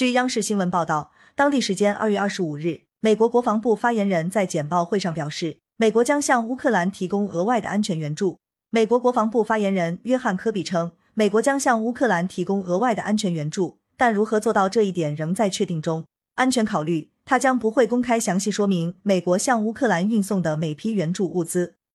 据央视新闻报道当地时间二月二十五日美国国防部发言人在简报会上表示美国将向乌克兰提供额外的安全援助。美国国防部发言人约翰科比称美国将向乌克兰提供额外的安全援助但如何做到这一点仍在确定中。安全考虑他将不会公开详细说明美国向乌克兰运送的每批援助物资。